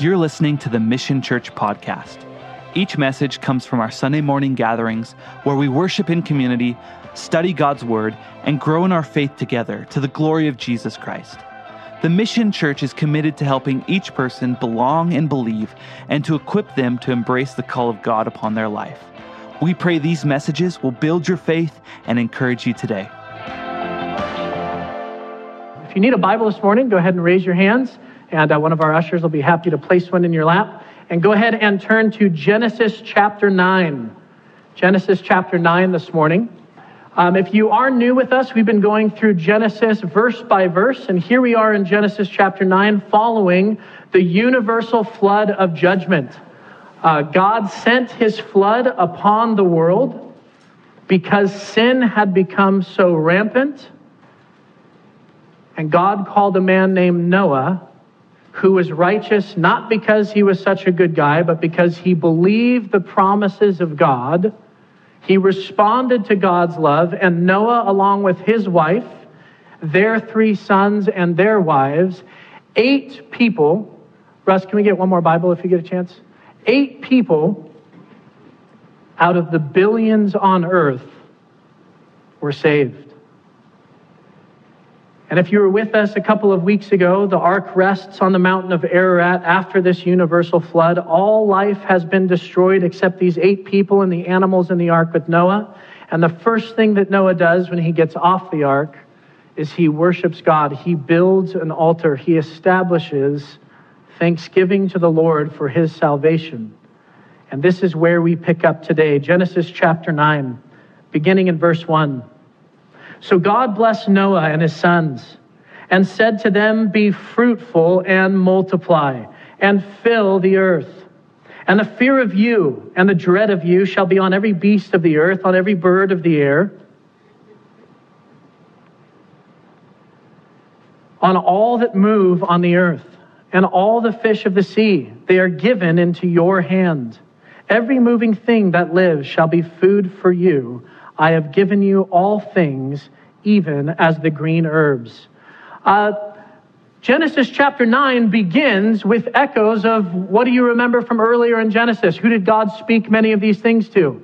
You're listening to the Mission Church podcast. Each message comes from our Sunday morning gatherings where we worship in community, study God's Word, and grow in our faith together to the glory of Jesus Christ. The Mission Church is committed to helping each person belong and believe and to equip them to embrace the call of God upon their life. We pray these messages will build your faith and encourage you today. If you need a Bible this morning, go ahead and raise your hands and uh, one of our ushers will be happy to place one in your lap. And go ahead and turn to Genesis chapter 9. Genesis chapter 9 this morning. Um, if you are new with us, we've been going through Genesis verse by verse, and here we are in Genesis chapter 9 following the universal flood of judgment. Uh, God sent his flood upon the world because sin had become so rampant. And God called a man named Noah who was righteous not because he was such a good guy, but because he believed the promises of God. He responded to God's love, and Noah, along with his wife, their three sons, and their wives, eight people. Russ, can we get one more Bible if you get a chance? Eight people out of the billions on earth were saved. And if you were with us a couple of weeks ago, the ark rests on the mountain of Ararat after this universal flood. All life has been destroyed except these eight people and the animals in the ark with Noah. And the first thing that Noah does when he gets off the ark is he worships God. He builds an altar. He establishes thanksgiving to the Lord for his salvation. And this is where we pick up today Genesis chapter 9, beginning in verse 1. So God blessed Noah and his sons and said to them, Be fruitful and multiply and fill the earth. And the fear of you and the dread of you shall be on every beast of the earth, on every bird of the air, on all that move on the earth, and all the fish of the sea. They are given into your hand. Every moving thing that lives shall be food for you. I have given you all things, even as the green herbs. Uh, Genesis chapter 9 begins with echoes of what do you remember from earlier in Genesis? Who did God speak many of these things to?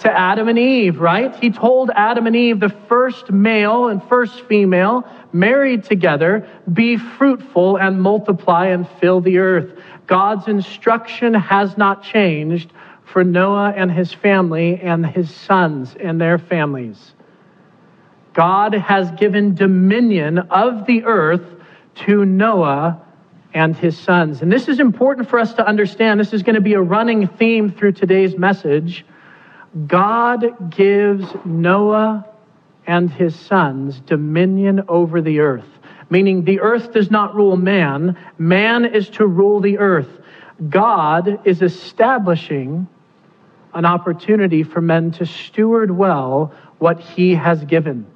To Adam and Eve, right? He told Adam and Eve, the first male and first female, married together, be fruitful and multiply and fill the earth. God's instruction has not changed for Noah and his family and his sons and their families. God has given dominion of the earth to Noah and his sons. And this is important for us to understand. This is going to be a running theme through today's message. God gives Noah and his sons dominion over the earth, meaning the earth does not rule man, man is to rule the earth. God is establishing an opportunity for men to steward well what he has given.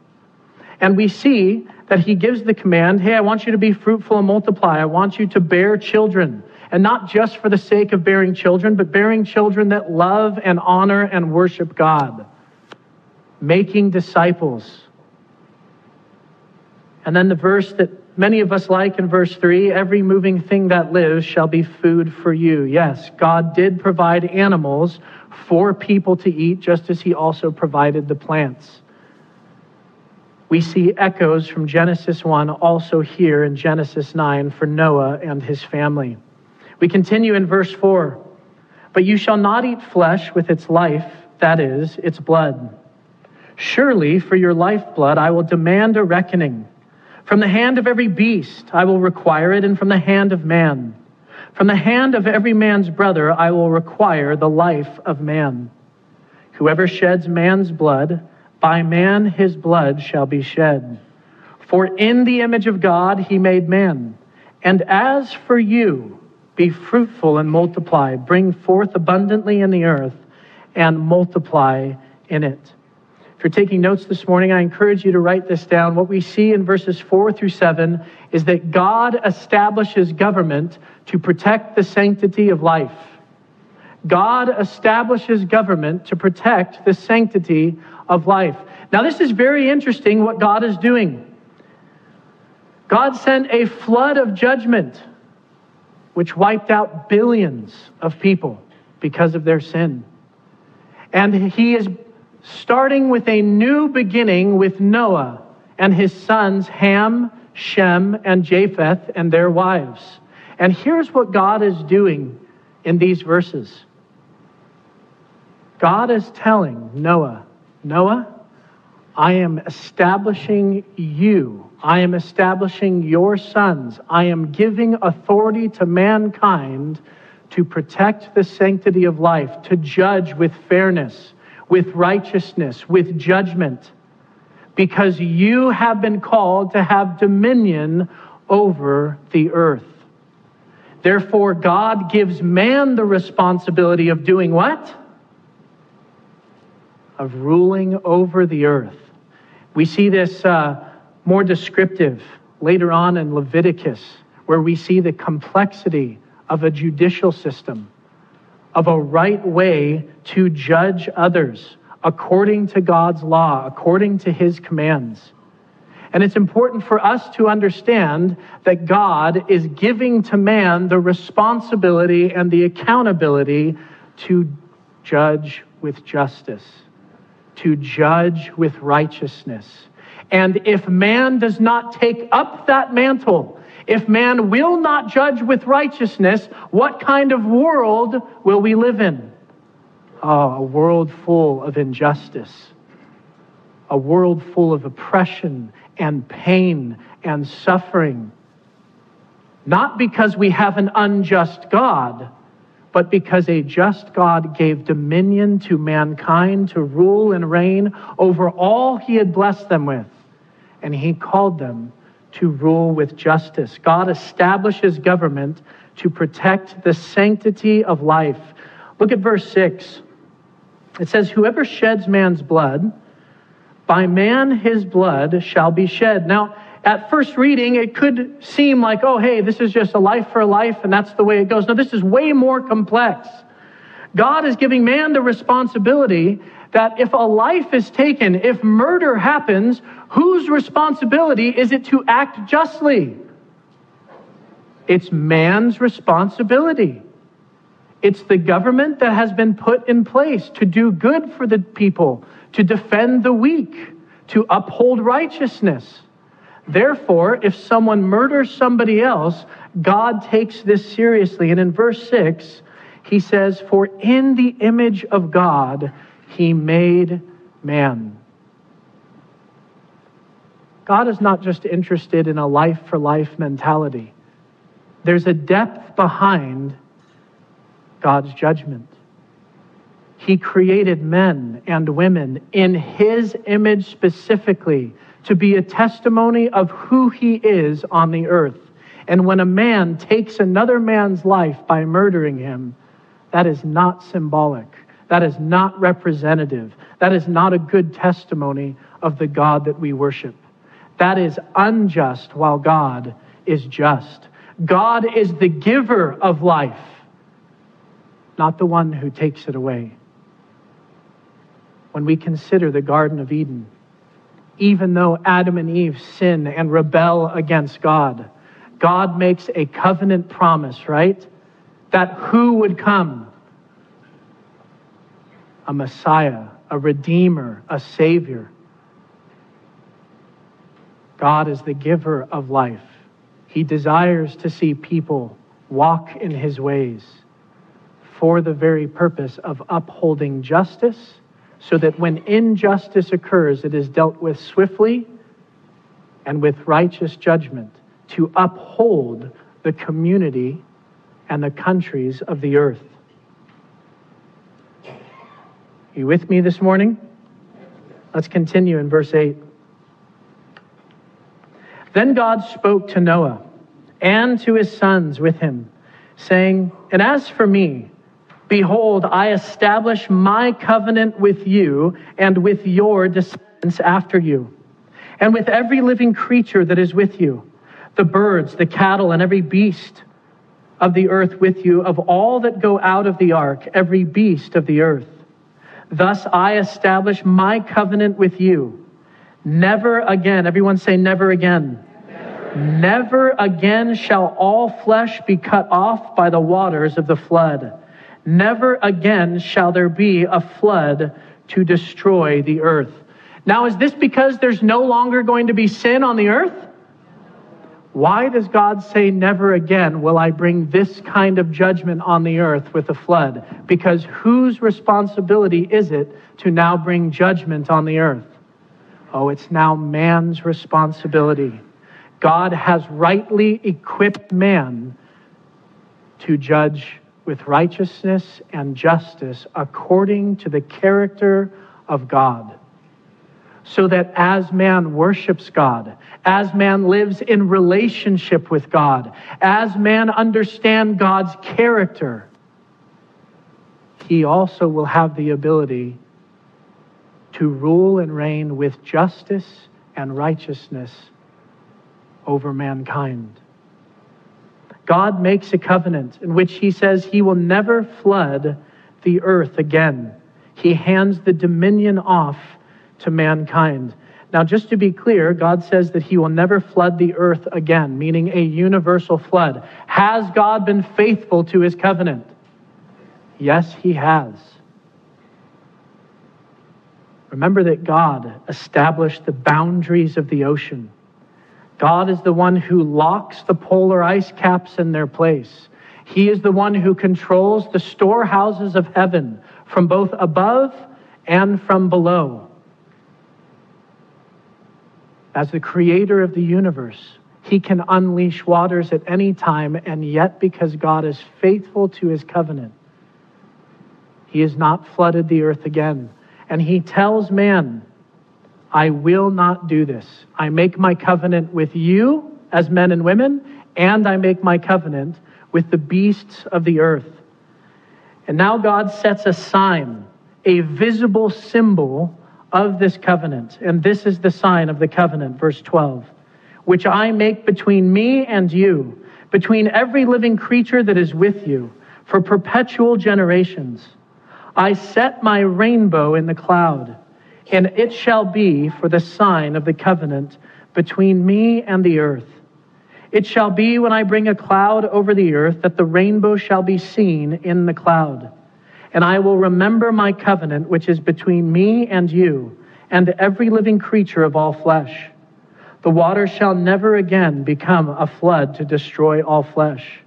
And we see that he gives the command hey, I want you to be fruitful and multiply. I want you to bear children. And not just for the sake of bearing children, but bearing children that love and honor and worship God. Making disciples. And then the verse that many of us like in verse 3 every moving thing that lives shall be food for you. Yes, God did provide animals for people to eat, just as he also provided the plants. We see echoes from Genesis 1 also here in Genesis 9 for Noah and his family. We continue in verse 4 But you shall not eat flesh with its life, that is, its blood. Surely for your lifeblood I will demand a reckoning. From the hand of every beast I will require it, and from the hand of man. From the hand of every man's brother I will require the life of man. Whoever sheds man's blood, by man his blood shall be shed. For in the image of God he made man. And as for you, be fruitful and multiply, bring forth abundantly in the earth, and multiply in it. If you're taking notes this morning, I encourage you to write this down. What we see in verses 4 through 7 is that God establishes government to protect the sanctity of life. God establishes government to protect the sanctity of life. Now, this is very interesting what God is doing. God sent a flood of judgment which wiped out billions of people because of their sin. And he is starting with a new beginning with Noah and his sons Ham, Shem, and Japheth and their wives. And here's what God is doing in these verses God is telling Noah, Noah, I am establishing you. I am establishing your sons. I am giving authority to mankind to protect the sanctity of life, to judge with fairness, with righteousness, with judgment, because you have been called to have dominion over the earth. Therefore, God gives man the responsibility of doing what? Of ruling over the earth. We see this uh, more descriptive later on in Leviticus, where we see the complexity of a judicial system, of a right way to judge others according to God's law, according to his commands. And it's important for us to understand that God is giving to man the responsibility and the accountability to judge with justice to judge with righteousness. And if man does not take up that mantle, if man will not judge with righteousness, what kind of world will we live in? Oh, a world full of injustice, a world full of oppression and pain and suffering. Not because we have an unjust God, but because a just God gave dominion to mankind to rule and reign over all he had blessed them with. And he called them to rule with justice. God establishes government to protect the sanctity of life. Look at verse 6. It says, Whoever sheds man's blood, by man his blood shall be shed. Now, at first reading, it could seem like, oh, hey, this is just a life for a life, and that's the way it goes. No, this is way more complex. God is giving man the responsibility that if a life is taken, if murder happens, whose responsibility is it to act justly? It's man's responsibility. It's the government that has been put in place to do good for the people, to defend the weak, to uphold righteousness. Therefore, if someone murders somebody else, God takes this seriously. And in verse 6, he says, For in the image of God he made man. God is not just interested in a life for life mentality, there's a depth behind God's judgment. He created men and women in his image specifically to be a testimony of who he is on the earth. And when a man takes another man's life by murdering him, that is not symbolic. That is not representative. That is not a good testimony of the God that we worship. That is unjust while God is just. God is the giver of life, not the one who takes it away. When we consider the Garden of Eden, even though Adam and Eve sin and rebel against God. God makes a covenant promise, right? That who would come? A Messiah, a Redeemer, a Savior. God is the giver of life. He desires to see people walk in His ways for the very purpose of upholding justice so that when injustice occurs, it is dealt with swiftly and with righteous judgment to uphold the community and the countries of the earth. Are you with me this morning? Let's continue in verse 8. Then God spoke to Noah and to his sons with him, saying, And as for me, Behold, I establish my covenant with you and with your descendants after you, and with every living creature that is with you, the birds, the cattle, and every beast of the earth with you, of all that go out of the ark, every beast of the earth. Thus I establish my covenant with you. Never again, everyone say, never again. Never Never again shall all flesh be cut off by the waters of the flood. Never again shall there be a flood to destroy the earth. Now, is this because there's no longer going to be sin on the earth? Why does God say, Never again will I bring this kind of judgment on the earth with a flood? Because whose responsibility is it to now bring judgment on the earth? Oh, it's now man's responsibility. God has rightly equipped man to judge with righteousness and justice according to the character of God. So that as man worships God, as man lives in relationship with God, as man understands God's character, he also will have the ability to rule and reign with justice and righteousness over mankind. God makes a covenant in which he says he will never flood the earth again. He hands the dominion off to mankind. Now, just to be clear, God says that he will never flood the earth again, meaning a universal flood. Has God been faithful to his covenant? Yes, he has. Remember that God established the boundaries of the ocean. God is the one who locks the polar ice caps in their place. He is the one who controls the storehouses of heaven from both above and from below. As the creator of the universe, he can unleash waters at any time, and yet, because God is faithful to his covenant, he has not flooded the earth again. And he tells man, I will not do this. I make my covenant with you as men and women, and I make my covenant with the beasts of the earth. And now God sets a sign, a visible symbol of this covenant. And this is the sign of the covenant, verse 12, which I make between me and you, between every living creature that is with you, for perpetual generations. I set my rainbow in the cloud and it shall be for the sign of the covenant between me and the earth. It shall be when I bring a cloud over the earth that the rainbow shall be seen in the cloud. And I will remember my covenant which is between me and you and every living creature of all flesh. The water shall never again become a flood to destroy all flesh.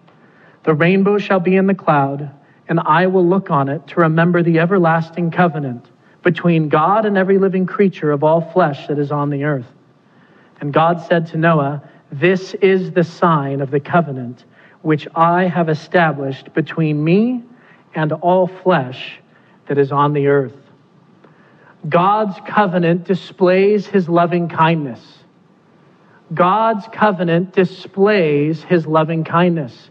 The rainbow shall be in the cloud, and I will look on it to remember the everlasting covenant between God and every living creature of all flesh that is on the earth. And God said to Noah, This is the sign of the covenant which I have established between me and all flesh that is on the earth. God's covenant displays his loving kindness. God's covenant displays his loving kindness.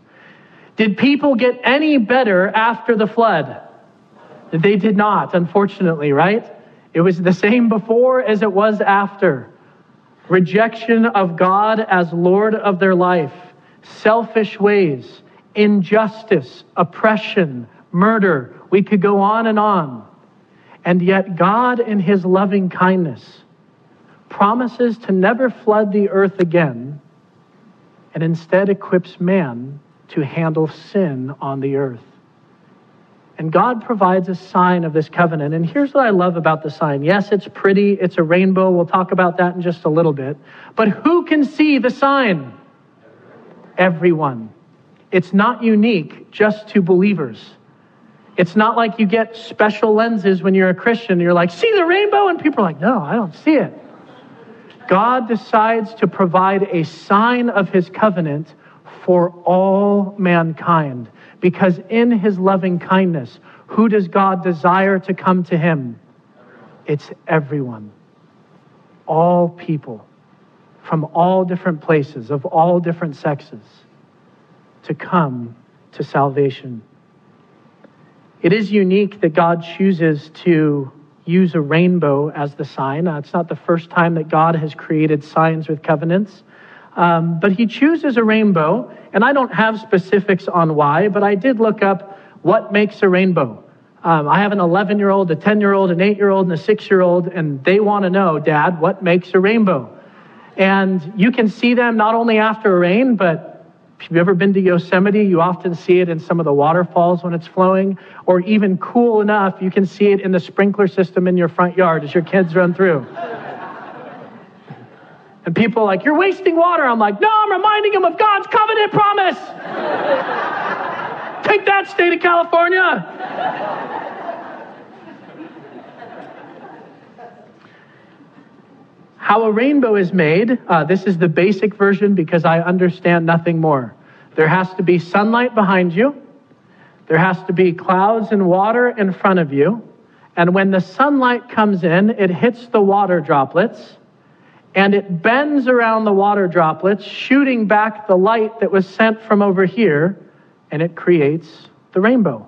Did people get any better after the flood? They did not, unfortunately, right? It was the same before as it was after. Rejection of God as Lord of their life, selfish ways, injustice, oppression, murder. We could go on and on. And yet, God, in His loving kindness, promises to never flood the earth again and instead equips man to handle sin on the earth. And God provides a sign of this covenant. And here's what I love about the sign. Yes, it's pretty, it's a rainbow. We'll talk about that in just a little bit. But who can see the sign? Everyone. It's not unique just to believers. It's not like you get special lenses when you're a Christian. You're like, see the rainbow? And people are like, no, I don't see it. God decides to provide a sign of his covenant for all mankind. Because in his loving kindness, who does God desire to come to him? It's everyone. All people from all different places, of all different sexes, to come to salvation. It is unique that God chooses to use a rainbow as the sign. Uh, it's not the first time that God has created signs with covenants. Um, but he chooses a rainbow, and I don't have specifics on why, but I did look up what makes a rainbow. Um, I have an 11 year old, a 10 year old, an 8 year old, and a 6 year old, and they want to know, Dad, what makes a rainbow? And you can see them not only after a rain, but if you've ever been to Yosemite, you often see it in some of the waterfalls when it's flowing, or even cool enough, you can see it in the sprinkler system in your front yard as your kids run through. And people like, You're wasting water. I'm like, No, I'm reminding them of God's covenant promise. Take that, state of California. How a rainbow is made, uh, this is the basic version because I understand nothing more. There has to be sunlight behind you, there has to be clouds and water in front of you, and when the sunlight comes in, it hits the water droplets and it bends around the water droplets, shooting back the light that was sent from over here, and it creates the rainbow.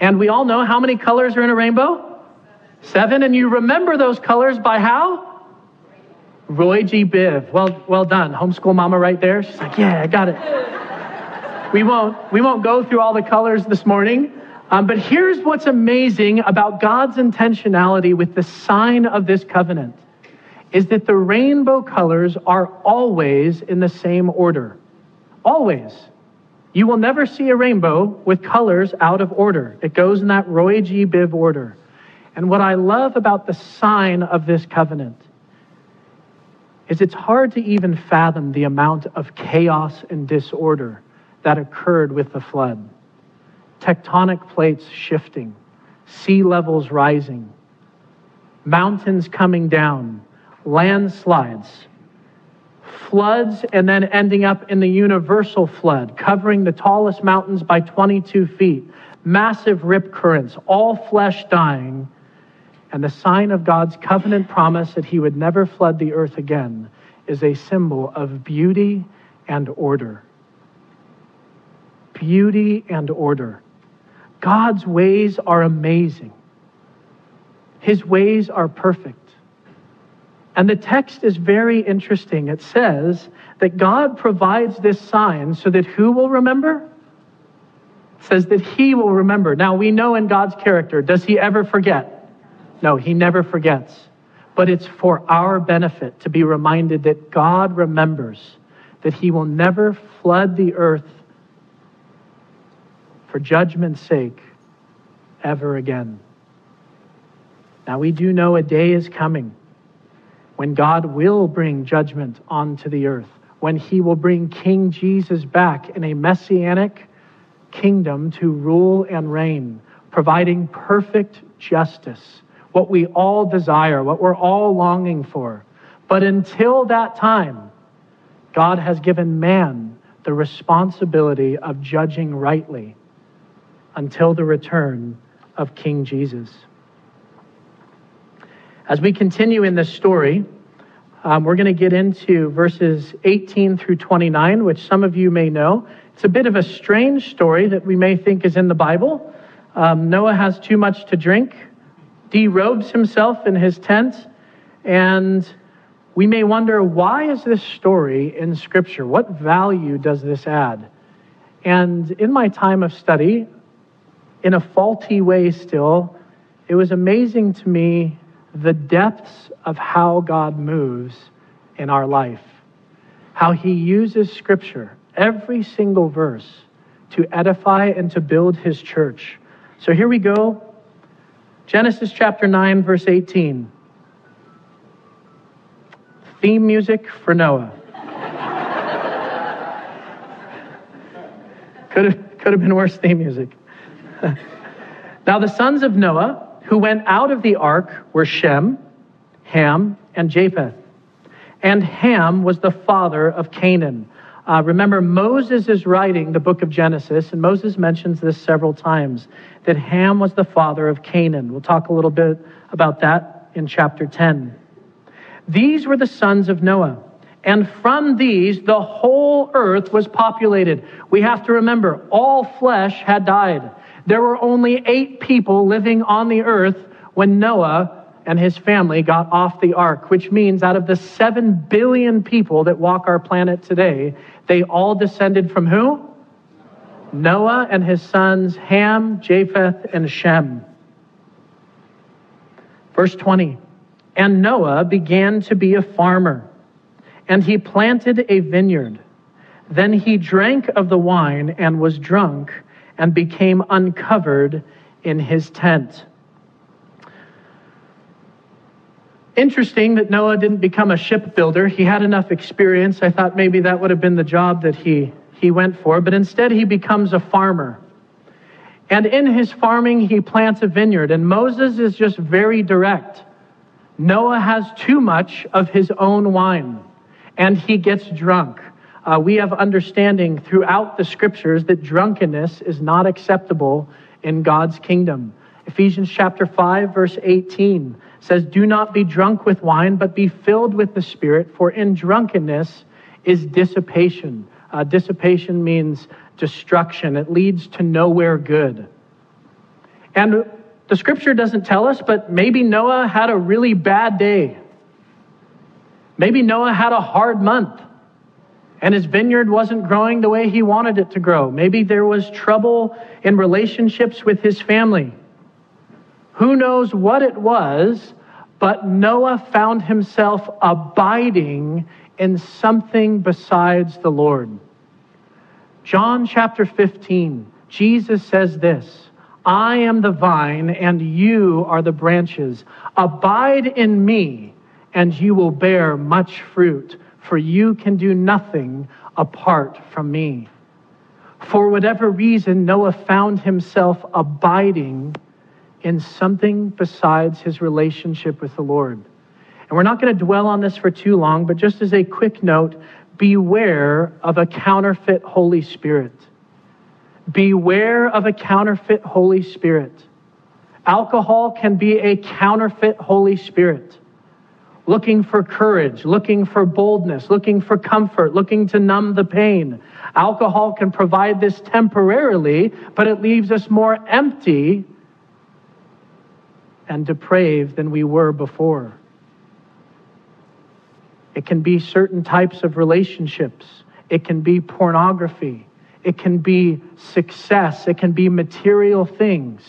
And we all know how many colors are in a rainbow? Seven. And you remember those colors by how? Roy G. Biv. Well, well done. Homeschool mama right there. She's like, yeah, I got it. we won't, we won't go through all the colors this morning. Um, but here's what's amazing about God's intentionality with the sign of this covenant is that the rainbow colors are always in the same order. Always. You will never see a rainbow with colors out of order. It goes in that Roy G. Biv order. And what I love about the sign of this covenant is it's hard to even fathom the amount of chaos and disorder that occurred with the flood. Tectonic plates shifting, sea levels rising, mountains coming down, landslides, floods, and then ending up in the universal flood, covering the tallest mountains by 22 feet, massive rip currents, all flesh dying and the sign of God's covenant promise that he would never flood the earth again is a symbol of beauty and order. Beauty and order. God's ways are amazing. His ways are perfect. And the text is very interesting. It says that God provides this sign so that who will remember? It says that he will remember. Now we know in God's character, does he ever forget? No, he never forgets. But it's for our benefit to be reminded that God remembers that he will never flood the earth for judgment's sake ever again. Now, we do know a day is coming when God will bring judgment onto the earth, when he will bring King Jesus back in a messianic kingdom to rule and reign, providing perfect justice what we all desire, what we're all longing for. But until that time, God has given man the responsibility of judging rightly until the return of King Jesus. As we continue in this story, um, we're going to get into verses 18 through 29, which some of you may know. It's a bit of a strange story that we may think is in the Bible. Um, Noah has too much to drink derobes himself in his tent, and we may wonder why is this story in Scripture? What value does this add? And in my time of study, in a faulty way still, it was amazing to me the depths of how God moves in our life, how He uses Scripture, every single verse, to edify and to build His church. So here we go Genesis chapter 9, verse 18. Theme music for Noah. could, have, could have been worse theme music. now, the sons of Noah who went out of the ark were Shem, Ham, and Japheth. And Ham was the father of Canaan. Uh, remember, Moses is writing the book of Genesis, and Moses mentions this several times that Ham was the father of Canaan. We'll talk a little bit about that in chapter 10. These were the sons of Noah. And from these, the whole earth was populated. We have to remember, all flesh had died. There were only eight people living on the earth when Noah and his family got off the ark, which means out of the seven billion people that walk our planet today, they all descended from who? Noah and his sons Ham, Japheth, and Shem. Verse 20 And Noah began to be a farmer and he planted a vineyard. Then he drank of the wine and was drunk and became uncovered in his tent. Interesting that Noah didn't become a shipbuilder. He had enough experience. I thought maybe that would have been the job that he, he went for, but instead he becomes a farmer. And in his farming, he plants a vineyard. And Moses is just very direct. Noah has too much of his own wine and he gets drunk. Uh, we have understanding throughout the scriptures that drunkenness is not acceptable in God's kingdom. Ephesians chapter 5, verse 18 says, Do not be drunk with wine, but be filled with the Spirit, for in drunkenness is dissipation. Uh, dissipation means destruction, it leads to nowhere good. And the scripture doesn't tell us, but maybe Noah had a really bad day. Maybe Noah had a hard month and his vineyard wasn't growing the way he wanted it to grow. Maybe there was trouble in relationships with his family. Who knows what it was, but Noah found himself abiding in something besides the Lord. John chapter 15, Jesus says this I am the vine, and you are the branches. Abide in me and you will bear much fruit, for you can do nothing apart from me. For whatever reason, Noah found himself abiding in something besides his relationship with the Lord. And we're not going to dwell on this for too long, but just as a quick note, beware of a counterfeit Holy Spirit. Beware of a counterfeit Holy Spirit. Alcohol can be a counterfeit Holy Spirit looking for courage, looking for boldness, looking for comfort, looking to numb the pain. Alcohol can provide this temporarily, but it leaves us more empty and depraved than we were before. It can be certain types of relationships. It can be pornography. It can be success. It can be material things.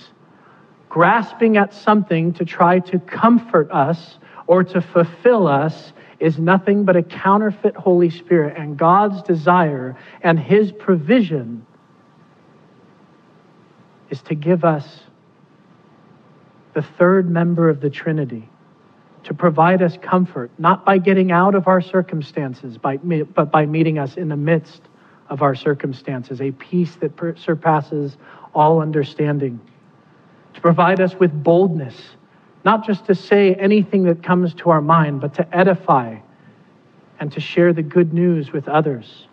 Grasping at something to try to comfort us or to fulfill us is nothing but a counterfeit Holy Spirit. And God's desire and His provision is to give us the third member of the Trinity, to provide us comfort, not by getting out of our circumstances, but by meeting us in the midst of our circumstances, a peace that surpasses all understanding, to provide us with boldness not just to say anything that comes to our mind, but to edify and to share the good news with others.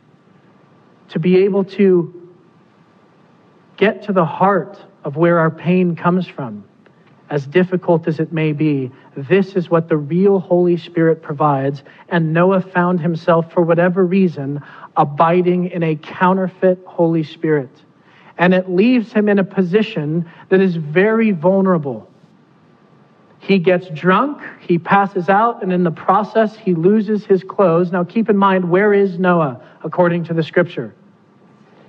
To be able to get to the heart of where our pain comes from, as difficult as it may be. This is what the real Holy Spirit provides. And Noah found himself, for whatever reason, abiding in a counterfeit Holy Spirit. And it leaves him in a position that is very vulnerable he gets drunk, he passes out, and in the process, he loses his clothes. Now, keep in mind, where is Noah according to the scripture?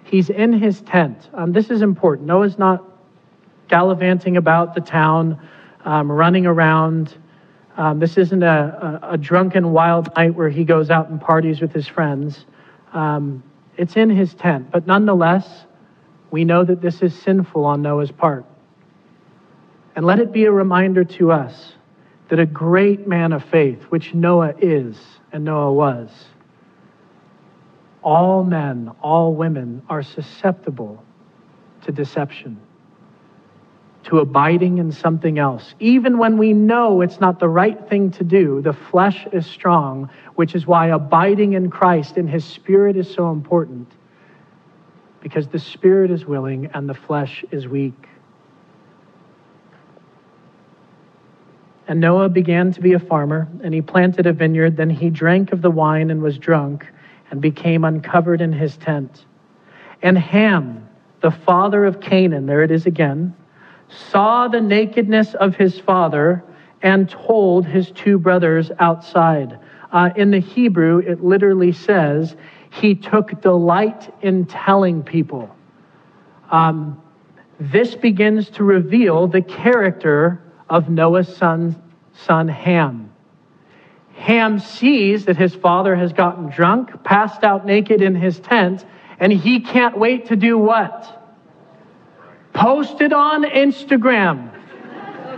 He's in his tent. Um, this is important. Noah's not gallivanting about the town, um, running around. Um, this isn't a, a, a, drunken wild night where he goes out and parties with his friends. Um, it's in his tent. But nonetheless, we know that this is sinful on Noah's part. And let it be a reminder to us that a great man of faith, which Noah is and Noah was, all men, all women are susceptible to deception, to abiding in something else. Even when we know it's not the right thing to do, the flesh is strong, which is why abiding in Christ in his spirit is so important. Because the spirit is willing and the flesh is weak. And Noah began to be a farmer, and he planted a vineyard. Then he drank of the wine and was drunk, and became uncovered in his tent. And Ham, the father of Canaan, there it is again, saw the nakedness of his father and told his two brothers outside. Uh, in the Hebrew, it literally says, he took delight in telling people. Um, this begins to reveal the character of Noah's son, son Ham. Ham sees that his father has gotten drunk, passed out naked in his tent, and he can't wait to do what? Post it on Instagram.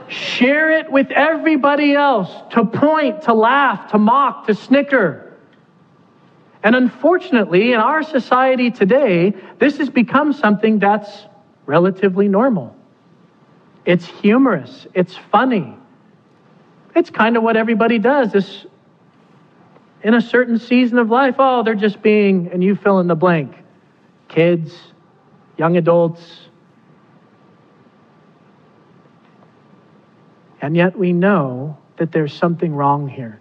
Share it with everybody else to point, to laugh, to mock, to snicker. And unfortunately, in our society today, this has become something that's relatively normal. It's humorous, it's funny. It's kind of what everybody does. This in a certain season of life, oh, they're just being, and you fill in the blank. Kids, young adults. And yet we know that there's something wrong here.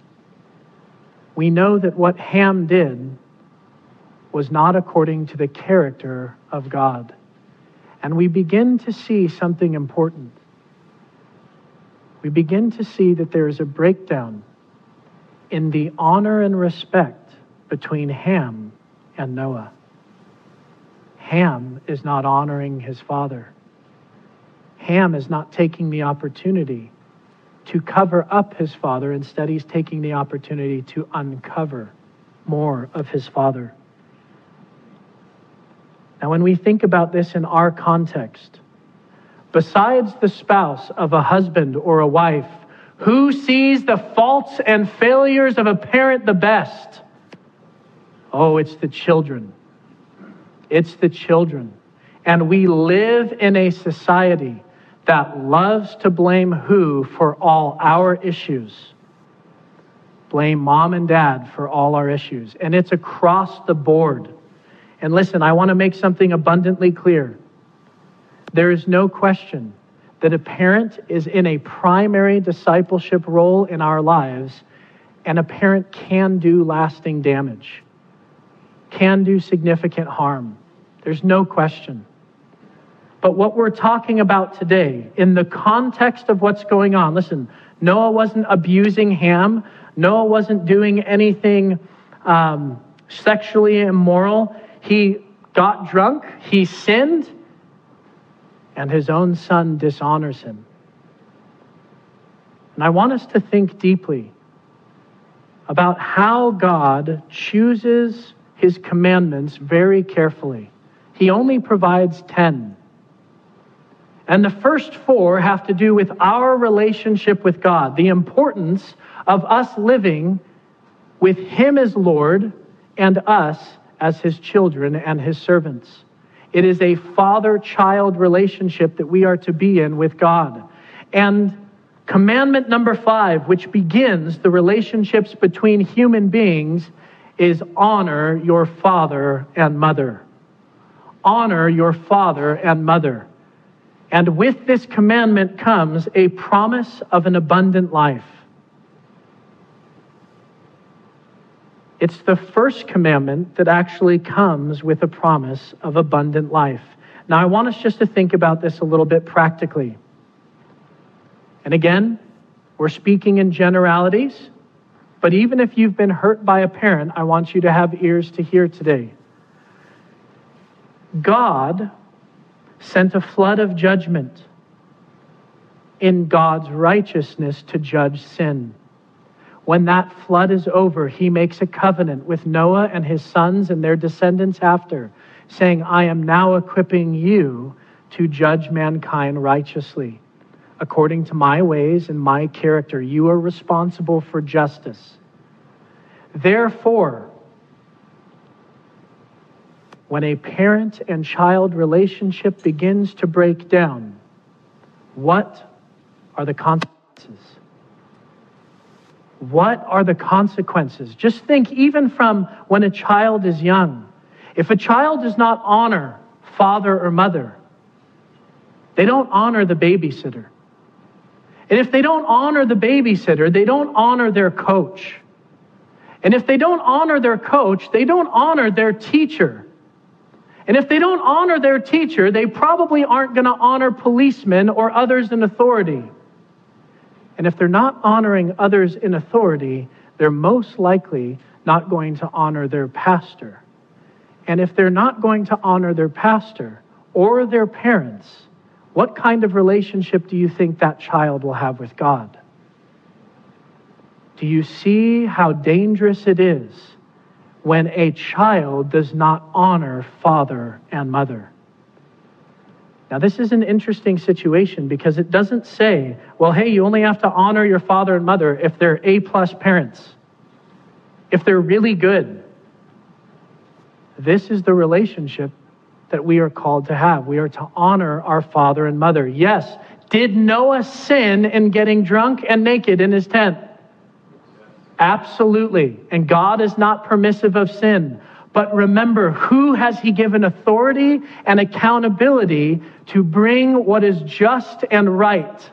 We know that what Ham did was not according to the character of God. And we begin to see something important. We begin to see that there is a breakdown in the honor and respect between Ham and Noah. Ham is not honoring his father. Ham is not taking the opportunity to cover up his father. Instead, he's taking the opportunity to uncover more of his father. Now, when we think about this in our context, besides the spouse of a husband or a wife who sees the faults and failures of a parent the best? Oh, it's the children. It's the children. And we live in a society that loves to blame who for all our issues. Blame mom and dad for all our issues. And it's across the board. And listen, I want to make something abundantly clear. There is no question that a parent is in a primary discipleship role in our lives, and a parent can do lasting damage, can do significant harm. There's no question. But what we're talking about today, in the context of what's going on, listen, Noah wasn't abusing Ham, Noah wasn't doing anything um, sexually immoral. He got drunk, he sinned and his own son dishonors him. And I want us to think deeply about how God chooses his commandments very carefully. He only provides 10. And the first four have to do with our relationship with God, the importance of us living with Him as Lord and us as His children and His servants. It is a father child relationship that we are to be in with God. And commandment number five, which begins the relationships between human beings, is honor your father and mother. Honor your father and mother. And with this commandment comes a promise of an abundant life. It's the first commandment that actually comes with a promise of abundant life. Now, I want us just to think about this a little bit practically. And again, we're speaking in generalities, but even if you've been hurt by a parent, I want you to have ears to hear today. God sent a flood of judgment in God's righteousness to judge sin. When that flood is over, he makes a covenant with Noah and his sons and their descendants after, saying, I am now equipping you to judge mankind righteously. According to my ways and my character, you are responsible for justice. Therefore, when a parent and child relationship begins to break down, what are the consequences? What are the consequences? Just think, even from when a child is young. If a child does not honor father or mother, they don't honor the babysitter. And if they don't honor the babysitter, they don't honor their coach. And if they don't honor their coach, they don't honor their teacher. And if they don't honor their teacher, they probably aren't going to honor policemen or others in authority. And if they're not honoring others in authority, they're most likely not going to honor their pastor. And if they're not going to honor their pastor or their parents, what kind of relationship do you think that child will have with God? Do you see how dangerous it is when a child does not honor father and mother? Now, this is an interesting situation because it doesn't say, well, hey, you only have to honor your father and mother if they're A plus parents, if they're really good. This is the relationship that we are called to have. We are to honor our father and mother. Yes, did Noah sin in getting drunk and naked in his tent? Absolutely. And God is not permissive of sin. But remember, who has he given authority and accountability to bring what is just and right?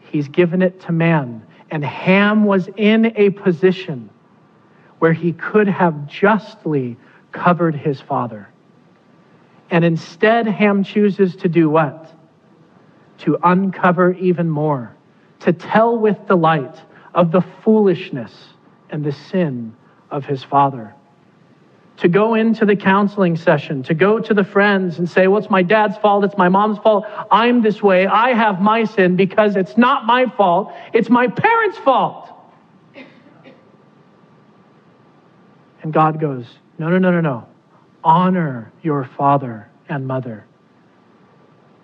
He's given it to man. And Ham was in a position where he could have justly covered his father. And instead, Ham chooses to do what? To uncover even more, to tell with delight of the foolishness and the sin of his father. To go into the counseling session, to go to the friends and say, Well, it's my dad's fault, it's my mom's fault, I'm this way, I have my sin because it's not my fault, it's my parents' fault. And God goes, No, no, no, no, no. Honor your father and mother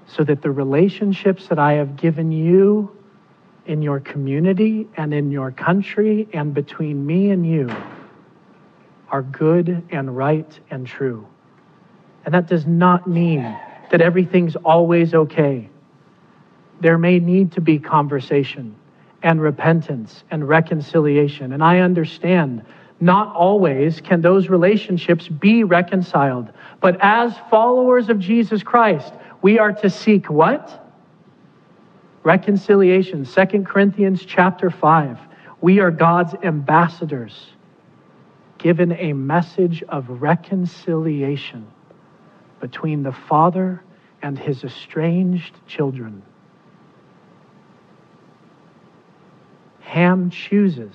so that the relationships that I have given you in your community and in your country and between me and you are good and right and true. And that does not mean that everything's always okay. There may need to be conversation and repentance and reconciliation. And I understand not always can those relationships be reconciled. But as followers of Jesus Christ, we are to seek what? Reconciliation. 2 Corinthians chapter 5. We are God's ambassadors given a message of reconciliation between the father and his estranged children. Ham chooses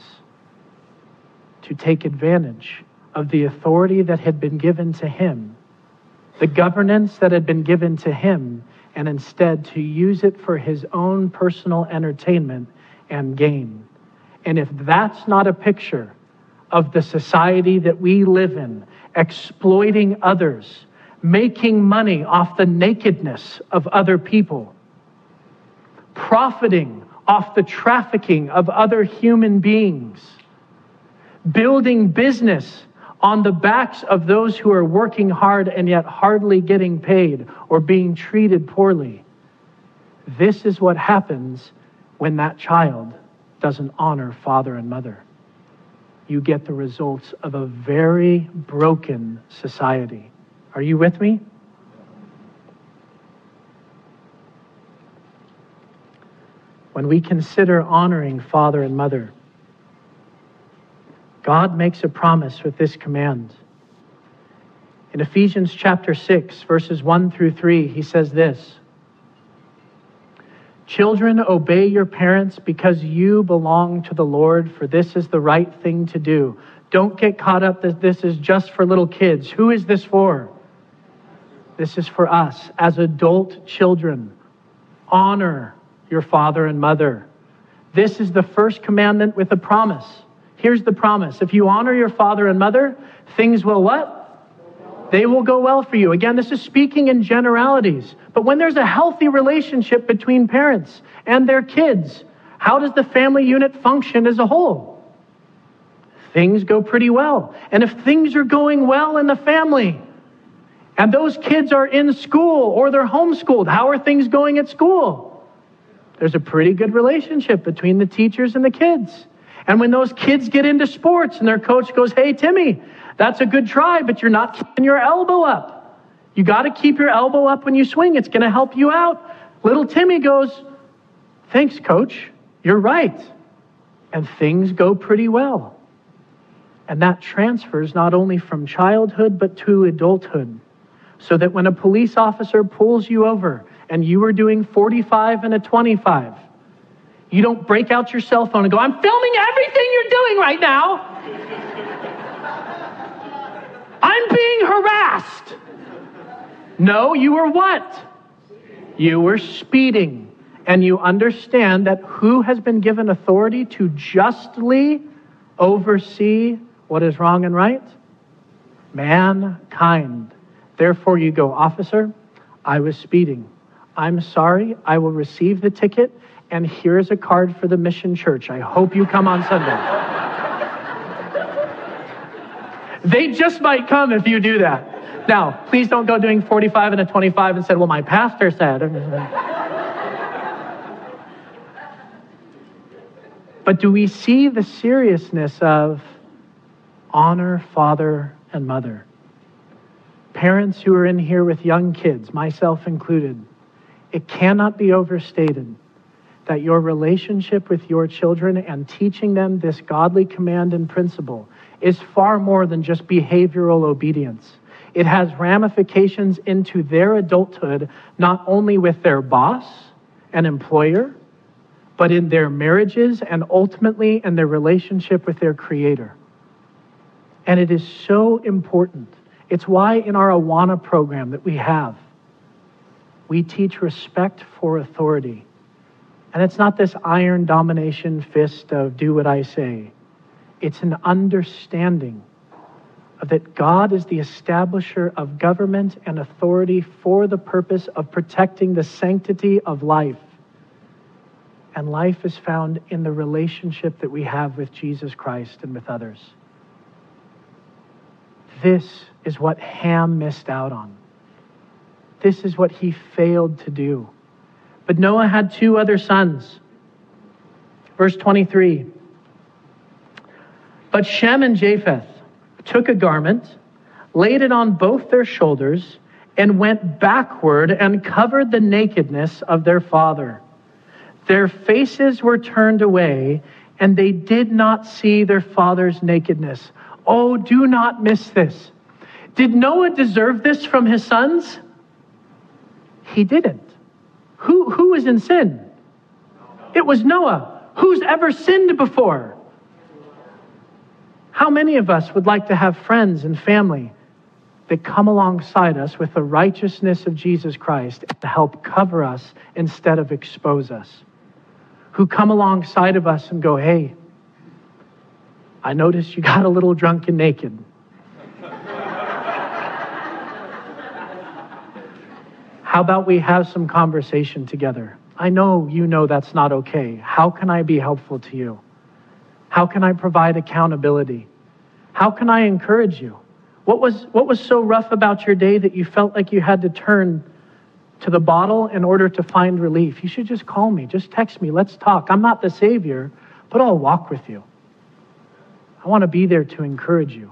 to take advantage of the authority that had been given to him, the governance that had been given to him, and instead to use it for his own personal entertainment and gain. And if that's not a picture of the society that we live in, exploiting others, making money off the nakedness of other people, profiting off the trafficking of other human beings, building business on the backs of those who are working hard and yet hardly getting paid or being treated poorly. This is what happens when that child doesn't honor father and mother you get the results of a very broken society. Are you with me? When we consider honoring father and mother, God makes a promise with this command. In Ephesians chapter 6, verses 1 through 3, he says this Children, obey your parents because you belong to the Lord, for this is the right thing to do. Don't get caught up that this is just for little kids. Who is this for? This is for us as adult children. Honor your father and mother. This is the first commandment with a promise. Here's the promise. If you honor your father and mother, things will what? they will go well for you. Again, this is speaking in generalities. But when there's a healthy relationship between parents and their kids, how does the family unit function as a whole? Things go pretty well. And if things are going well in the family, and those kids are in school or they're homeschooled, how are things going at school? There's a pretty good relationship between the teachers and the kids. And when those kids get into sports and their coach goes, Hey, Timmy, that's a good try, but you're not keeping your elbow up. You got to keep your elbow up when you swing. It's going to help you out. Little Timmy goes, Thanks, coach. You're right. And things go pretty well. And that transfers not only from childhood, but to adulthood. So that when a police officer pulls you over and you are doing 45 and a 25, you don't break out your cell phone and go, I'm filming everything you're doing right now. I'm being harassed. No, you were what? You were speeding. and you understand that who has been given authority to justly oversee what is wrong and right? Mankind. Therefore, you go, Officer, I was speeding. I'm sorry. I will receive the ticket, and here's a card for the Mission Church. I hope you come on Sunday. they just might come if you do that. Now, please don't go doing 45 and a 25 and say, Well, my pastor said. but do we see the seriousness of honor father and mother? Parents who are in here with young kids, myself included, it cannot be overstated that your relationship with your children and teaching them this godly command and principle is far more than just behavioral obedience. It has ramifications into their adulthood, not only with their boss and employer, but in their marriages and ultimately in their relationship with their Creator. And it is so important. It's why in our Awana program that we have, we teach respect for authority. And it's not this iron domination fist of do what I say. It's an understanding of that God is the establisher of government and authority for the purpose of protecting the sanctity of life. And life is found in the relationship that we have with Jesus Christ and with others. This is what Ham missed out on. This is what he failed to do. But Noah had two other sons. Verse 23 But Shem and Japheth took a garment, laid it on both their shoulders, and went backward and covered the nakedness of their father. Their faces were turned away, and they did not see their father's nakedness. Oh, do not miss this. Did Noah deserve this from his sons? He didn't. Who, who was in sin? It was Noah. Who's ever sinned before? How many of us would like to have friends and family that come alongside us with the righteousness of Jesus Christ to help cover us instead of expose us? Who come alongside of us and go, hey, I noticed you got a little drunk and naked. How about we have some conversation together? I know you know that's not okay. How can I be helpful to you? How can I provide accountability? How can I encourage you? What was, what was so rough about your day that you felt like you had to turn to the bottle in order to find relief? You should just call me, just text me, let's talk. I'm not the Savior, but I'll walk with you. I want to be there to encourage you.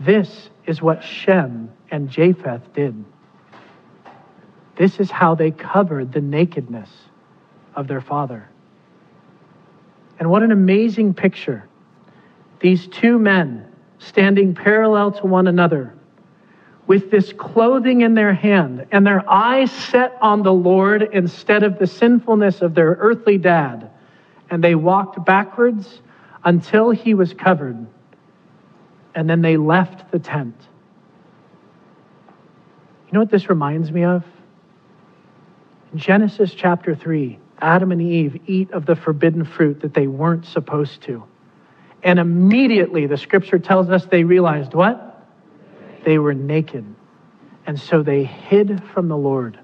This is what Shem and Japheth did. This is how they covered the nakedness of their father. And what an amazing picture. These two men standing parallel to one another with this clothing in their hand and their eyes set on the Lord instead of the sinfulness of their earthly dad. And they walked backwards until he was covered. And then they left the tent. You know what this reminds me of? Genesis chapter 3, Adam and Eve eat of the forbidden fruit that they weren't supposed to. And immediately the scripture tells us they realized what? They were naked. And so they hid from the Lord.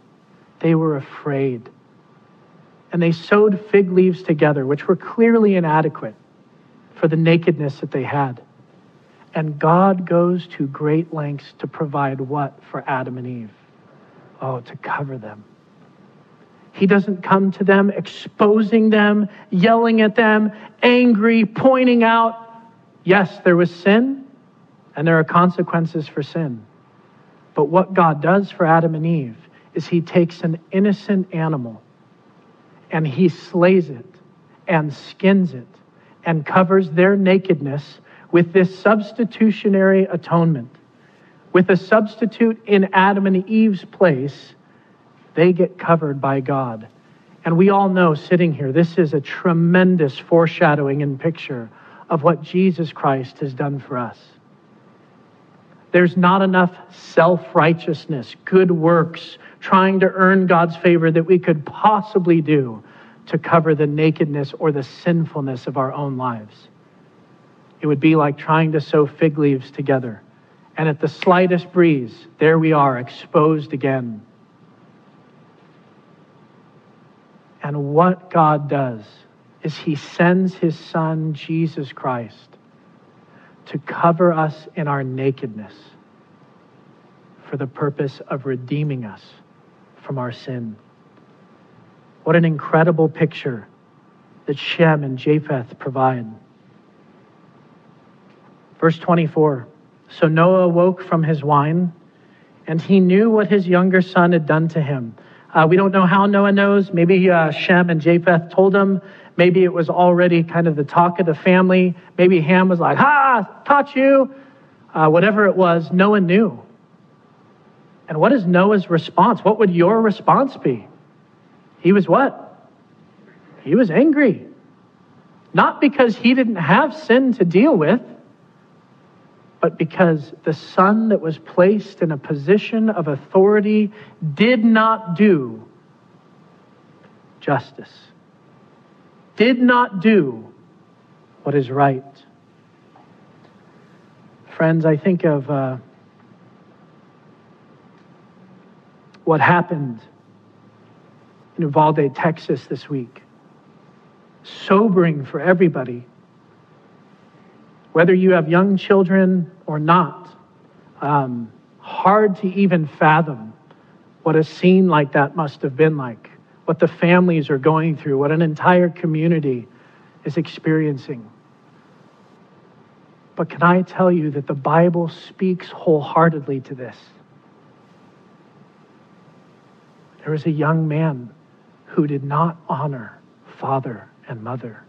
They were afraid. And they sewed fig leaves together, which were clearly inadequate for the nakedness that they had. And God goes to great lengths to provide what for Adam and Eve? Oh, to cover them. He doesn't come to them exposing them, yelling at them, angry, pointing out, yes, there was sin and there are consequences for sin. But what God does for Adam and Eve is he takes an innocent animal and he slays it and skins it and covers their nakedness with this substitutionary atonement. With a substitute in Adam and Eve's place they get covered by God. And we all know sitting here, this is a tremendous foreshadowing and picture of what Jesus Christ has done for us. There's not enough self righteousness, good works, trying to earn God's favor that we could possibly do to cover the nakedness or the sinfulness of our own lives. It would be like trying to sew fig leaves together. And at the slightest breeze, there we are, exposed again. And what God does is He sends His Son, Jesus Christ, to cover us in our nakedness for the purpose of redeeming us from our sin. What an incredible picture that Shem and Japheth provide. Verse 24 So Noah awoke from his wine, and he knew what his younger son had done to him. Uh, we don't know how Noah knows. Maybe uh, Shem and Japheth told him. Maybe it was already kind of the talk of the family. Maybe Ham was like, Ha, taught you. Uh, whatever it was, Noah knew. And what is Noah's response? What would your response be? He was what? He was angry. Not because he didn't have sin to deal with, but because the son that was placed in a position of authority did not do justice, did not do what is right. Friends, I think of uh, what happened in Uvalde, Texas this week. Sobering for everybody whether you have young children or not, um, hard to even fathom what a scene like that must have been like, what the families are going through, what an entire community is experiencing. But can I tell you that the Bible speaks wholeheartedly to this? There was a young man who did not honor father and mother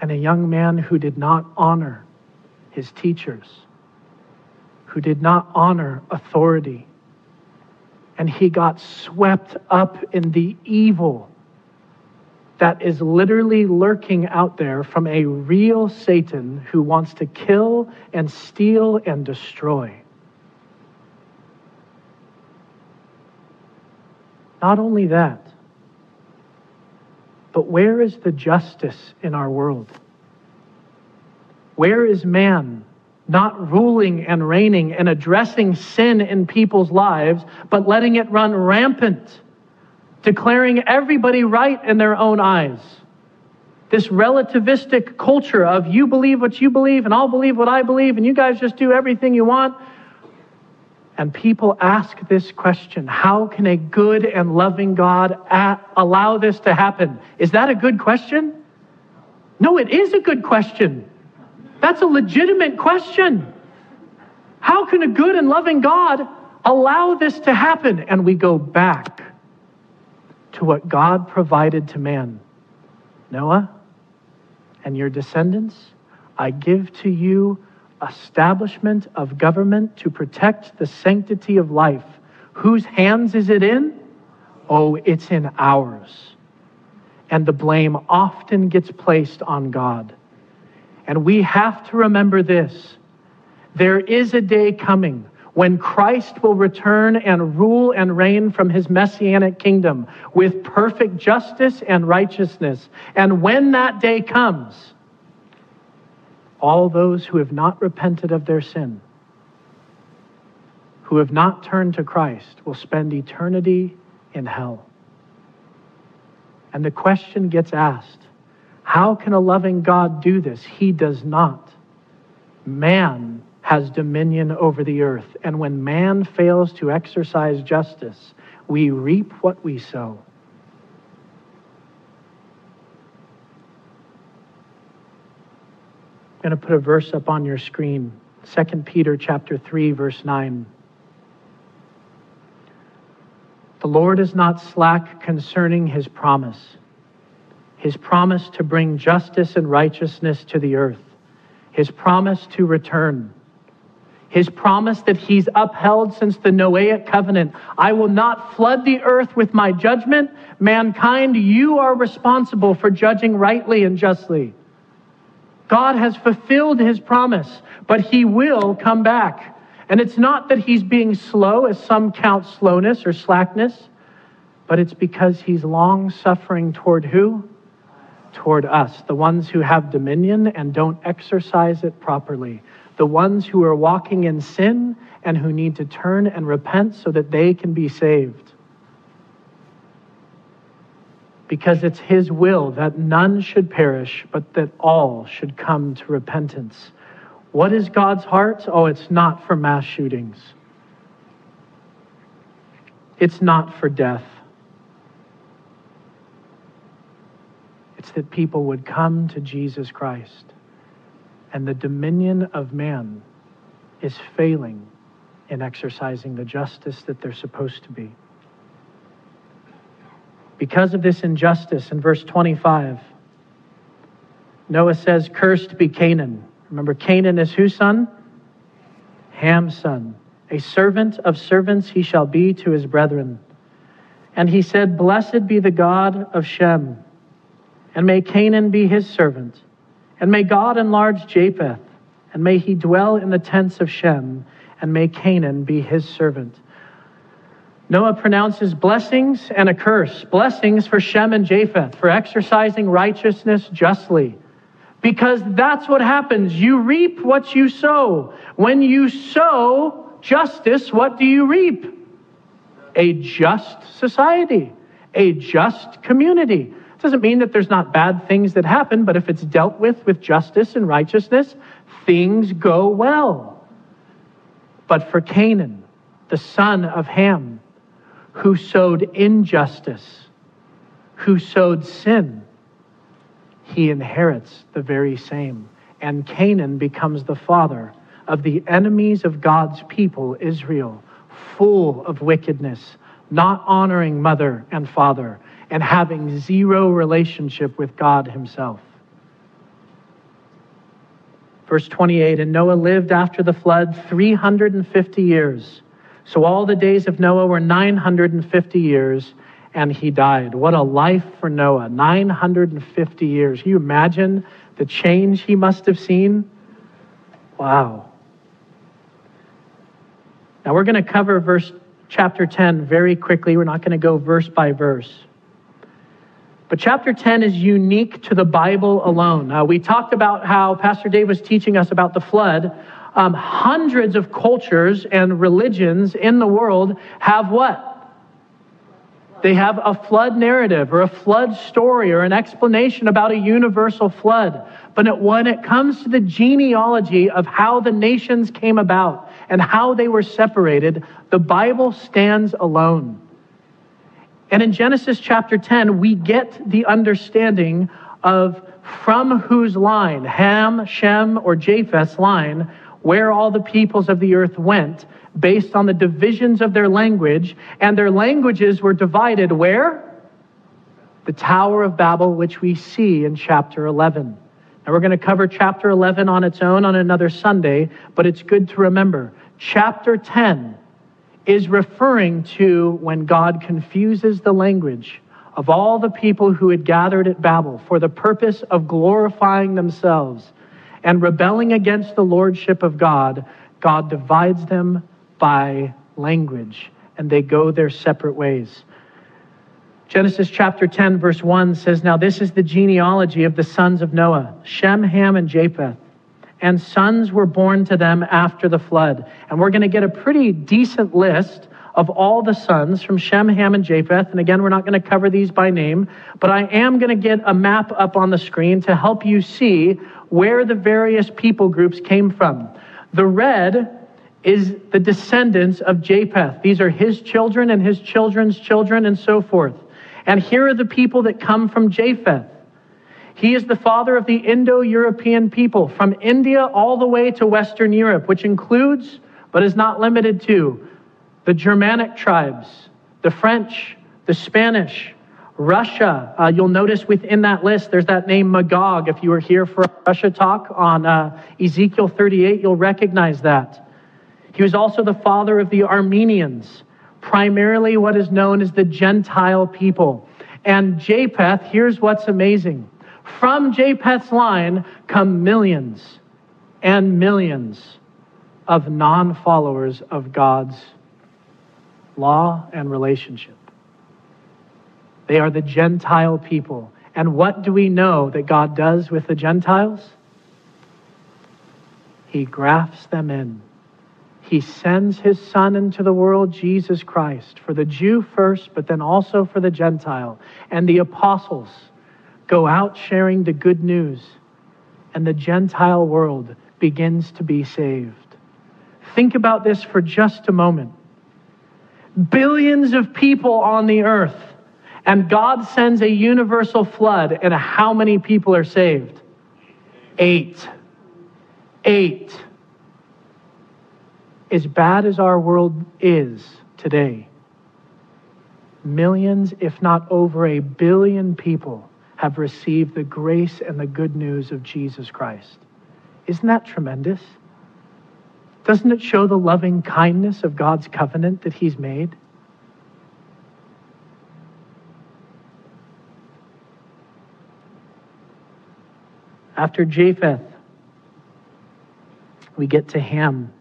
and a young man who did not honor his teachers, who did not honor authority. And he got swept up in the evil that is literally lurking out there from a real Satan who wants to kill and steal and destroy. Not only that, but where is the justice in our world? Where is man not ruling and reigning and addressing sin in people's lives, but letting it run rampant, declaring everybody right in their own eyes? This relativistic culture of you believe what you believe and I'll believe what I believe and you guys just do everything you want. And people ask this question How can a good and loving God allow this to happen? Is that a good question? No, it is a good question. That's a legitimate question. How can a good and loving God allow this to happen? And we go back to what God provided to man Noah and your descendants, I give to you establishment of government to protect the sanctity of life. Whose hands is it in? Oh, it's in ours. And the blame often gets placed on God. And we have to remember this there is a day coming when Christ will return and rule and reign from his messianic kingdom with perfect justice and righteousness. And when that day comes, all those who have not repented of their sin, who have not turned to Christ, will spend eternity in hell. And the question gets asked how can a loving God do this? He does not. Man has dominion over the earth. And when man fails to exercise justice, we reap what we sow. I'm going to put a verse up on your screen 2 Peter chapter 3 verse 9 The Lord is not slack concerning his promise his promise to bring justice and righteousness to the earth his promise to return his promise that he's upheld since the Noahic covenant. I will not flood the earth with my judgment. Mankind, you are responsible for judging rightly and justly. God has fulfilled his promise, but he will come back. And it's not that he's being slow, as some count slowness or slackness, but it's because he's long suffering toward who? Toward us, the ones who have dominion and don't exercise it properly, the ones who are walking in sin and who need to turn and repent so that they can be saved. Because it's his will that none should perish, but that all should come to repentance. What is God's heart? Oh, it's not for mass shootings. It's not for death. It's that people would come to Jesus Christ. And the dominion of man is failing in exercising the justice that they're supposed to be. Because of this injustice, in verse 25, Noah says, Cursed be Canaan Remember, Canaan is whose son? Ham's son. A servant of servants he shall be to his brethren. And he said, Blessed be the God of Shem, and may Canaan be his servant, and may God enlarge Japheth, and may he dwell in the tents of Shem, and may Canaan be his servant. Noah pronounces blessings and a curse. Blessings for Shem and Japheth, for exercising righteousness justly because that's what happens. You reap what you sow. When you sow justice, what do you reap? A just society, a just community. It doesn't mean that there's not bad things that happen, but if it's dealt with with justice and righteousness, things go well. But for Canaan, the son of Ham, who sowed injustice, who sowed sin, he inherits the very same. And Canaan becomes the father of the enemies of God's people, Israel, full of wickedness, not honoring mother and father, and having zero relationship with God Himself. Verse 28 And Noah lived after the flood 350 years. So all the days of Noah were 950 years and he died. What a life for Noah 950 years. Can you imagine the change he must have seen? Wow. Now we're going to cover verse chapter 10 very quickly. We're not going to go verse by verse. But chapter 10 is unique to the Bible alone. Uh, we talked about how Pastor Dave was teaching us about the flood. Um, hundreds of cultures and religions in the world have what? They have a flood narrative or a flood story or an explanation about a universal flood. But when it comes to the genealogy of how the nations came about and how they were separated, the Bible stands alone. And in Genesis chapter 10, we get the understanding of from whose line, Ham, Shem, or Japheth's line, where all the peoples of the earth went based on the divisions of their language, and their languages were divided where? The Tower of Babel, which we see in chapter 11. Now, we're going to cover chapter 11 on its own on another Sunday, but it's good to remember. Chapter 10 is referring to when God confuses the language of all the people who had gathered at Babel for the purpose of glorifying themselves and rebelling against the lordship of God. God divides them by language, and they go their separate ways. Genesis chapter 10, verse 1 says, Now this is the genealogy of the sons of Noah Shem, Ham, and Japheth. And sons were born to them after the flood. And we're going to get a pretty decent list of all the sons from Shem, Ham, and Japheth. And again, we're not going to cover these by name, but I am going to get a map up on the screen to help you see where the various people groups came from. The red is the descendants of Japheth. These are his children and his children's children and so forth. And here are the people that come from Japheth. He is the father of the Indo European people from India all the way to Western Europe, which includes, but is not limited to, the Germanic tribes, the French, the Spanish, Russia. Uh, you'll notice within that list, there's that name Magog. If you were here for a Russia talk on uh, Ezekiel 38, you'll recognize that. He was also the father of the Armenians, primarily what is known as the Gentile people. And Japheth, here's what's amazing. From Japheth's line come millions and millions of non followers of God's law and relationship. They are the Gentile people. And what do we know that God does with the Gentiles? He grafts them in. He sends his Son into the world, Jesus Christ, for the Jew first, but then also for the Gentile. And the apostles go out sharing the good news, and the Gentile world begins to be saved. Think about this for just a moment. Billions of people on the earth, and God sends a universal flood, and how many people are saved? Eight. Eight. As bad as our world is today, millions, if not over a billion people, have received the grace and the good news of Jesus Christ. Isn't that tremendous? Doesn't it show the loving kindness of God's covenant that He's made? After Japheth, we get to Ham.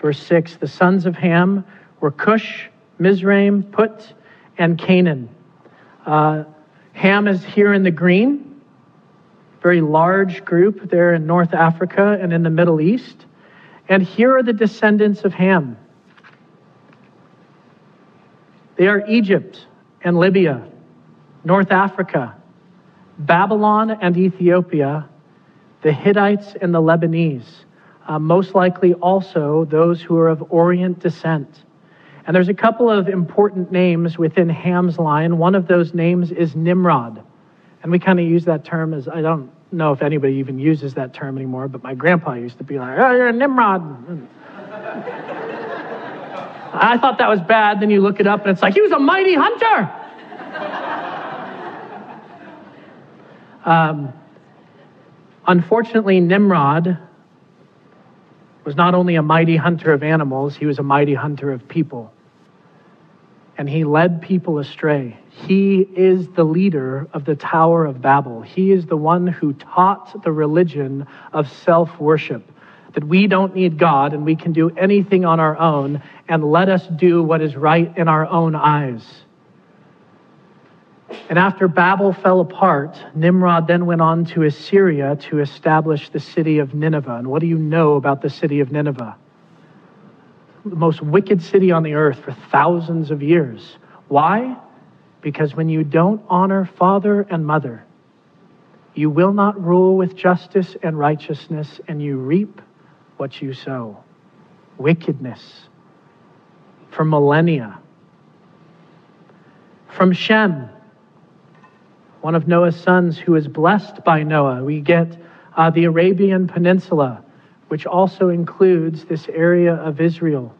Verse 6 The sons of Ham were Cush, Mizraim, Put, and Canaan. Uh, Ham is here in the green, very large group there in North Africa and in the Middle East. And here are the descendants of Ham. They are Egypt and Libya, North Africa, Babylon and Ethiopia, the Hittites and the Lebanese, uh, most likely also those who are of Orient descent. And there's a couple of important names within Ham's line. One of those names is Nimrod. And we kind of use that term as I don't know if anybody even uses that term anymore, but my grandpa used to be like, oh, you're a Nimrod. I thought that was bad. Then you look it up and it's like, he was a mighty hunter. um, unfortunately, Nimrod was not only a mighty hunter of animals, he was a mighty hunter of people. And he led people astray. He is the leader of the Tower of Babel. He is the one who taught the religion of self worship that we don't need God and we can do anything on our own and let us do what is right in our own eyes. And after Babel fell apart, Nimrod then went on to Assyria to establish the city of Nineveh. And what do you know about the city of Nineveh? The most wicked city on the earth for thousands of years. Why? Because when you don't honor father and mother, you will not rule with justice and righteousness, and you reap what you sow wickedness for millennia. From Shem, one of Noah's sons who is blessed by Noah. We get uh, the Arabian Peninsula, which also includes this area of Israel.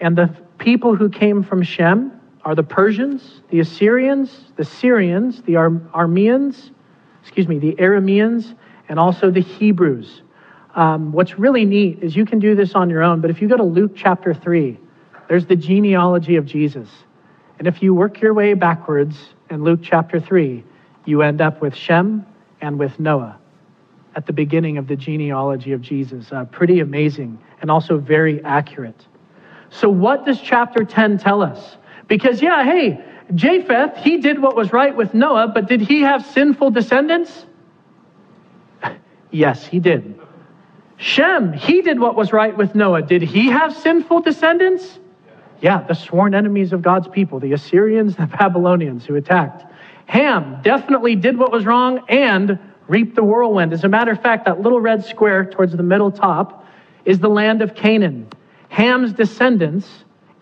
And the people who came from Shem are the Persians, the Assyrians, the Syrians, the Ar- Armeans, excuse me, the Arameans, and also the Hebrews. Um, what's really neat is you can do this on your own, but if you go to Luke chapter 3, there's the genealogy of Jesus. And if you work your way backwards in Luke chapter 3, you end up with Shem and with Noah at the beginning of the genealogy of Jesus. Uh, pretty amazing and also very accurate. So, what does chapter 10 tell us? Because, yeah, hey, Japheth, he did what was right with Noah, but did he have sinful descendants? yes, he did. Shem, he did what was right with Noah. Did he have sinful descendants? Yeah, the sworn enemies of God's people, the Assyrians, the Babylonians who attacked. Ham definitely did what was wrong and reaped the whirlwind. As a matter of fact, that little red square towards the middle top is the land of Canaan. Ham's descendants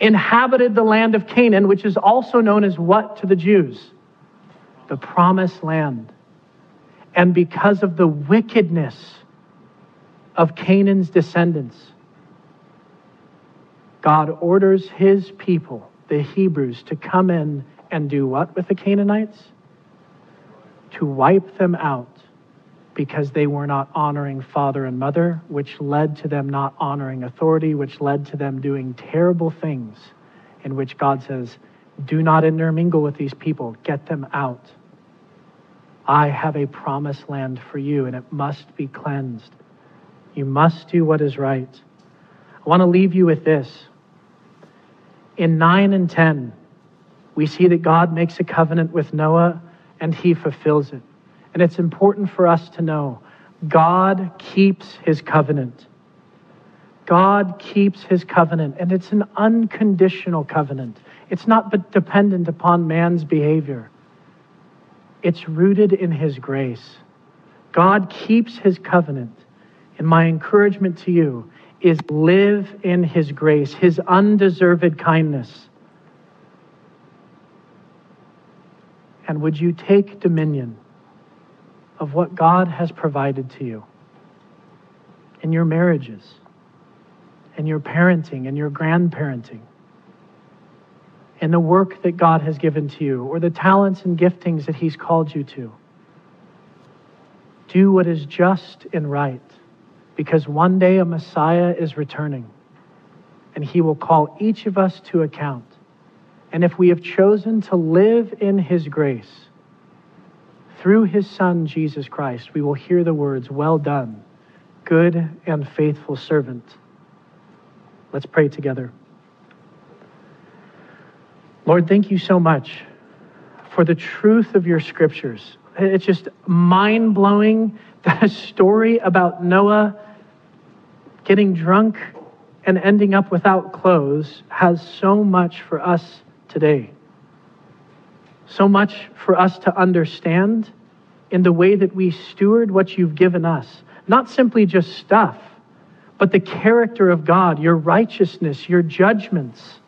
inhabited the land of Canaan, which is also known as what to the Jews? The promised land. And because of the wickedness of Canaan's descendants, God orders his people, the Hebrews, to come in and do what with the Canaanites? To wipe them out because they were not honoring father and mother, which led to them not honoring authority, which led to them doing terrible things, in which God says, Do not intermingle with these people, get them out. I have a promised land for you, and it must be cleansed. You must do what is right. I want to leave you with this. In 9 and 10, we see that God makes a covenant with Noah and he fulfills it. And it's important for us to know God keeps his covenant. God keeps his covenant, and it's an unconditional covenant. It's not dependent upon man's behavior, it's rooted in his grace. God keeps his covenant. And my encouragement to you is live in his grace, his undeserved kindness. And would you take dominion of what God has provided to you in your marriages? and your parenting and your grandparenting and the work that God has given to you or the talents and giftings that He's called you to. Do what is just and right because one day a Messiah is returning and He will call each of us to account. And if we have chosen to live in His grace, through His Son, Jesus Christ, we will hear the words, Well done, good and faithful servant. Let's pray together. Lord, thank you so much for the truth of your scriptures. It's just mind blowing. The story about Noah getting drunk and ending up without clothes has so much for us today. So much for us to understand in the way that we steward what you've given us. Not simply just stuff, but the character of God, your righteousness, your judgments,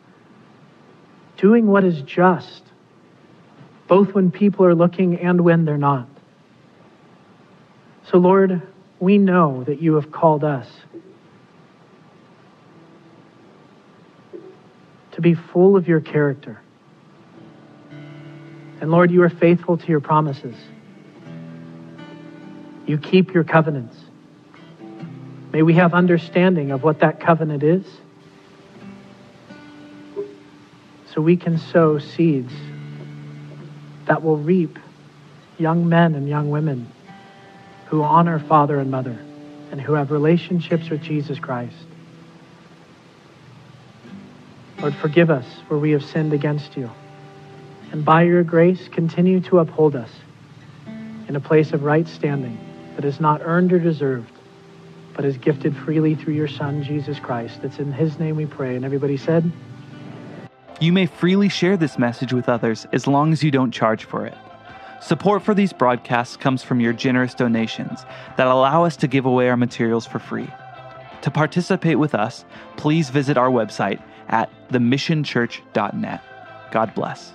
doing what is just, both when people are looking and when they're not. So, Lord, we know that you have called us to be full of your character. And Lord, you are faithful to your promises. You keep your covenants. May we have understanding of what that covenant is so we can sow seeds that will reap young men and young women who honor father and mother and who have relationships with Jesus Christ. Lord, forgive us where we have sinned against you. And by your grace, continue to uphold us in a place of right standing that is not earned or deserved but is gifted freely through your Son, Jesus Christ. It's in His name we pray. And everybody said, You may freely share this message with others as long as you don't charge for it. Support for these broadcasts comes from your generous donations that allow us to give away our materials for free. To participate with us, please visit our website at themissionchurch.net. God bless.